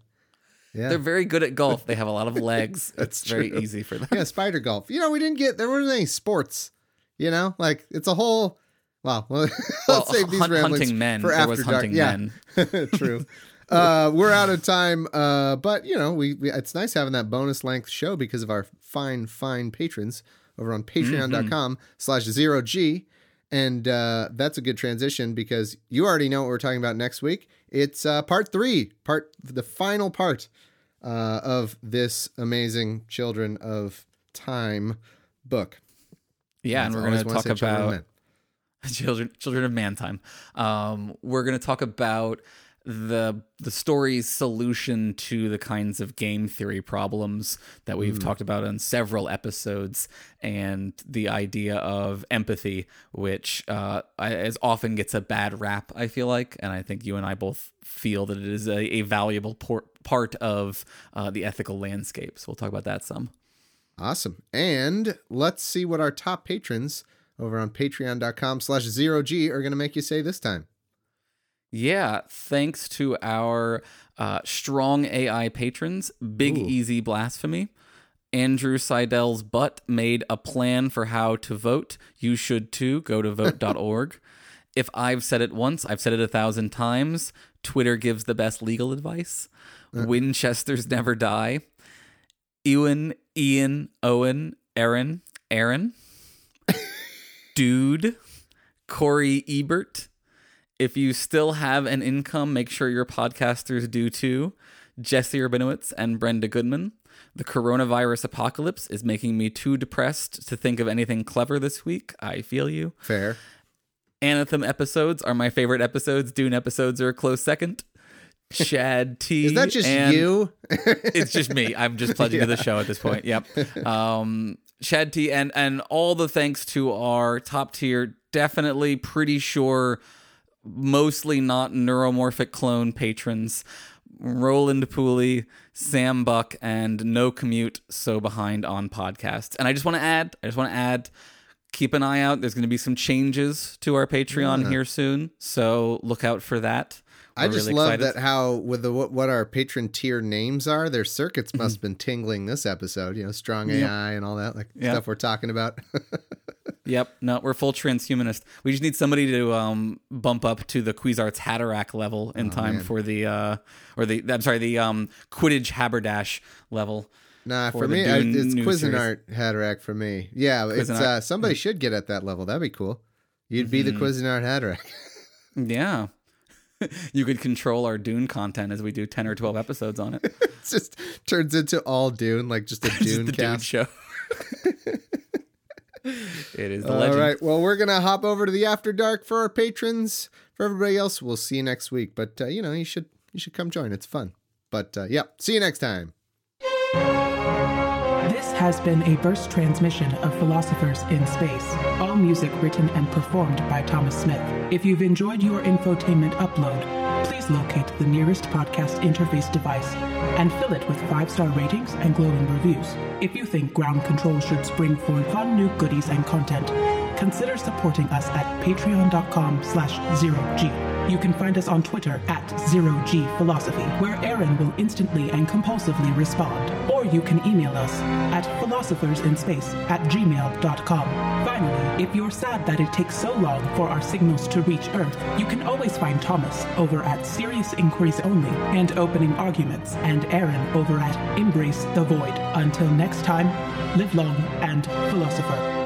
yeah They're very good at golf. They have a lot of legs. *laughs* That's it's very easy for them. yeah spider golf you know we didn't get there weren't any sports you know like it's a whole wow well, *laughs* Well, let's save these hunt- ramblings hunting men. for There after was dark hunting yeah men. true uh we're out of time uh but you know we, we it's nice having that bonus length show because of our fine fine patrons over on patreon.com slash zero g and uh that's a good transition because you already know what we're talking about next week. It's uh part three part the final part uh of this amazing children of time book. Yeah, and That's we're going to talk say children about *laughs* children children of man time. Um, we're going to talk about the the story's solution to the kinds of game theory problems that we've Mm. talked about in several episodes, and the idea of empathy, which uh, as often gets a bad rap. I feel like, and I think you and I both feel that it is a, a valuable por- part of uh, the ethical landscape. So we'll talk about that some. Awesome. And let's see what our top patrons over on patreon.com slash zero G are going to make you say this time. Yeah, thanks to our uh, strong AI patrons, Big Ooh. Easy Blasphemy. Andrew Seidel's butt made a plan for how to vote. You should too. Go to vote.org. *laughs* if I've said it once, I've said it a thousand times. Twitter gives the best legal advice. Winchesters never die. Ewan, Ian, Owen, Aaron, Aaron, *laughs* Dude, Corey Ebert. If you still have an income, make sure your podcasters do too. Jesse Urbinowitz and Brenda Goodman. The coronavirus apocalypse is making me too depressed to think of anything clever this week. I feel you. Fair. Anathem episodes are my favorite episodes. Dune episodes are a close second. Chad T. *laughs* Is that just you? *laughs* it's just me. I'm just pledging to the show at this point. Yep. Um, Chad T and and all the thanks to our top tier, definitely pretty sure, mostly not neuromorphic clone patrons. Roland Pooley, Sam Buck, and No Commute So Behind on podcasts. And I just want to add, I just want to add, keep an eye out. There's going to be some changes to our Patreon here soon, so look out for that. I just really love excited. that how with the what, what our patron tier names are, their circuits Mm-hmm. must have been tingling this episode. You know, strong AI and all that like Yeah. stuff we're talking about. *laughs* Yep. No, we're full transhumanist. We just need somebody to um bump up to the Quizarts Hatterack level in time Oh, man. for the uh or the I'm sorry the um Quidditch Haberdash level. nah, For me, I, it's Cuisinart Hatterack for me. Yeah, it's uh, somebody should get at that level. That'd be cool. You'd be the Mm-hmm. Cuisinart Hatterack. *laughs* Yeah. *laughs* you could control our Dune content as we do 10 or 12 episodes on it. *laughs* it just turns into all Dune, like just a *laughs* Just Dune Dune cast. show. it is the All legend. right. Well, we're gonna hop over to the After Dark for our patrons. For everybody else, we'll see you next week. But uh, you know, you should you should come join. It's fun. But uh, yeah, see you next time. Has been a burst transmission of Philosophers in Space. All music written and performed by Thomas Smith. If you've enjoyed your infotainment upload, please locate the nearest podcast interface device and fill it with five-star ratings and glowing reviews. If you think Ground Control should spring for fun new goodies and content, consider supporting us at patreon.com slash zero-g. You can find us on Twitter at ZeroGPhilosophy, where Aaron will instantly and compulsively respond. Or you can email us at philosophersinspace at gmail.com. Finally, if you're sad that it takes so long for our signals to reach Earth, you can always find Thomas over at Serious Inquiries Only and Opening Arguments, and Aaron over at Embrace the Void. Until next time, live long and philosopher.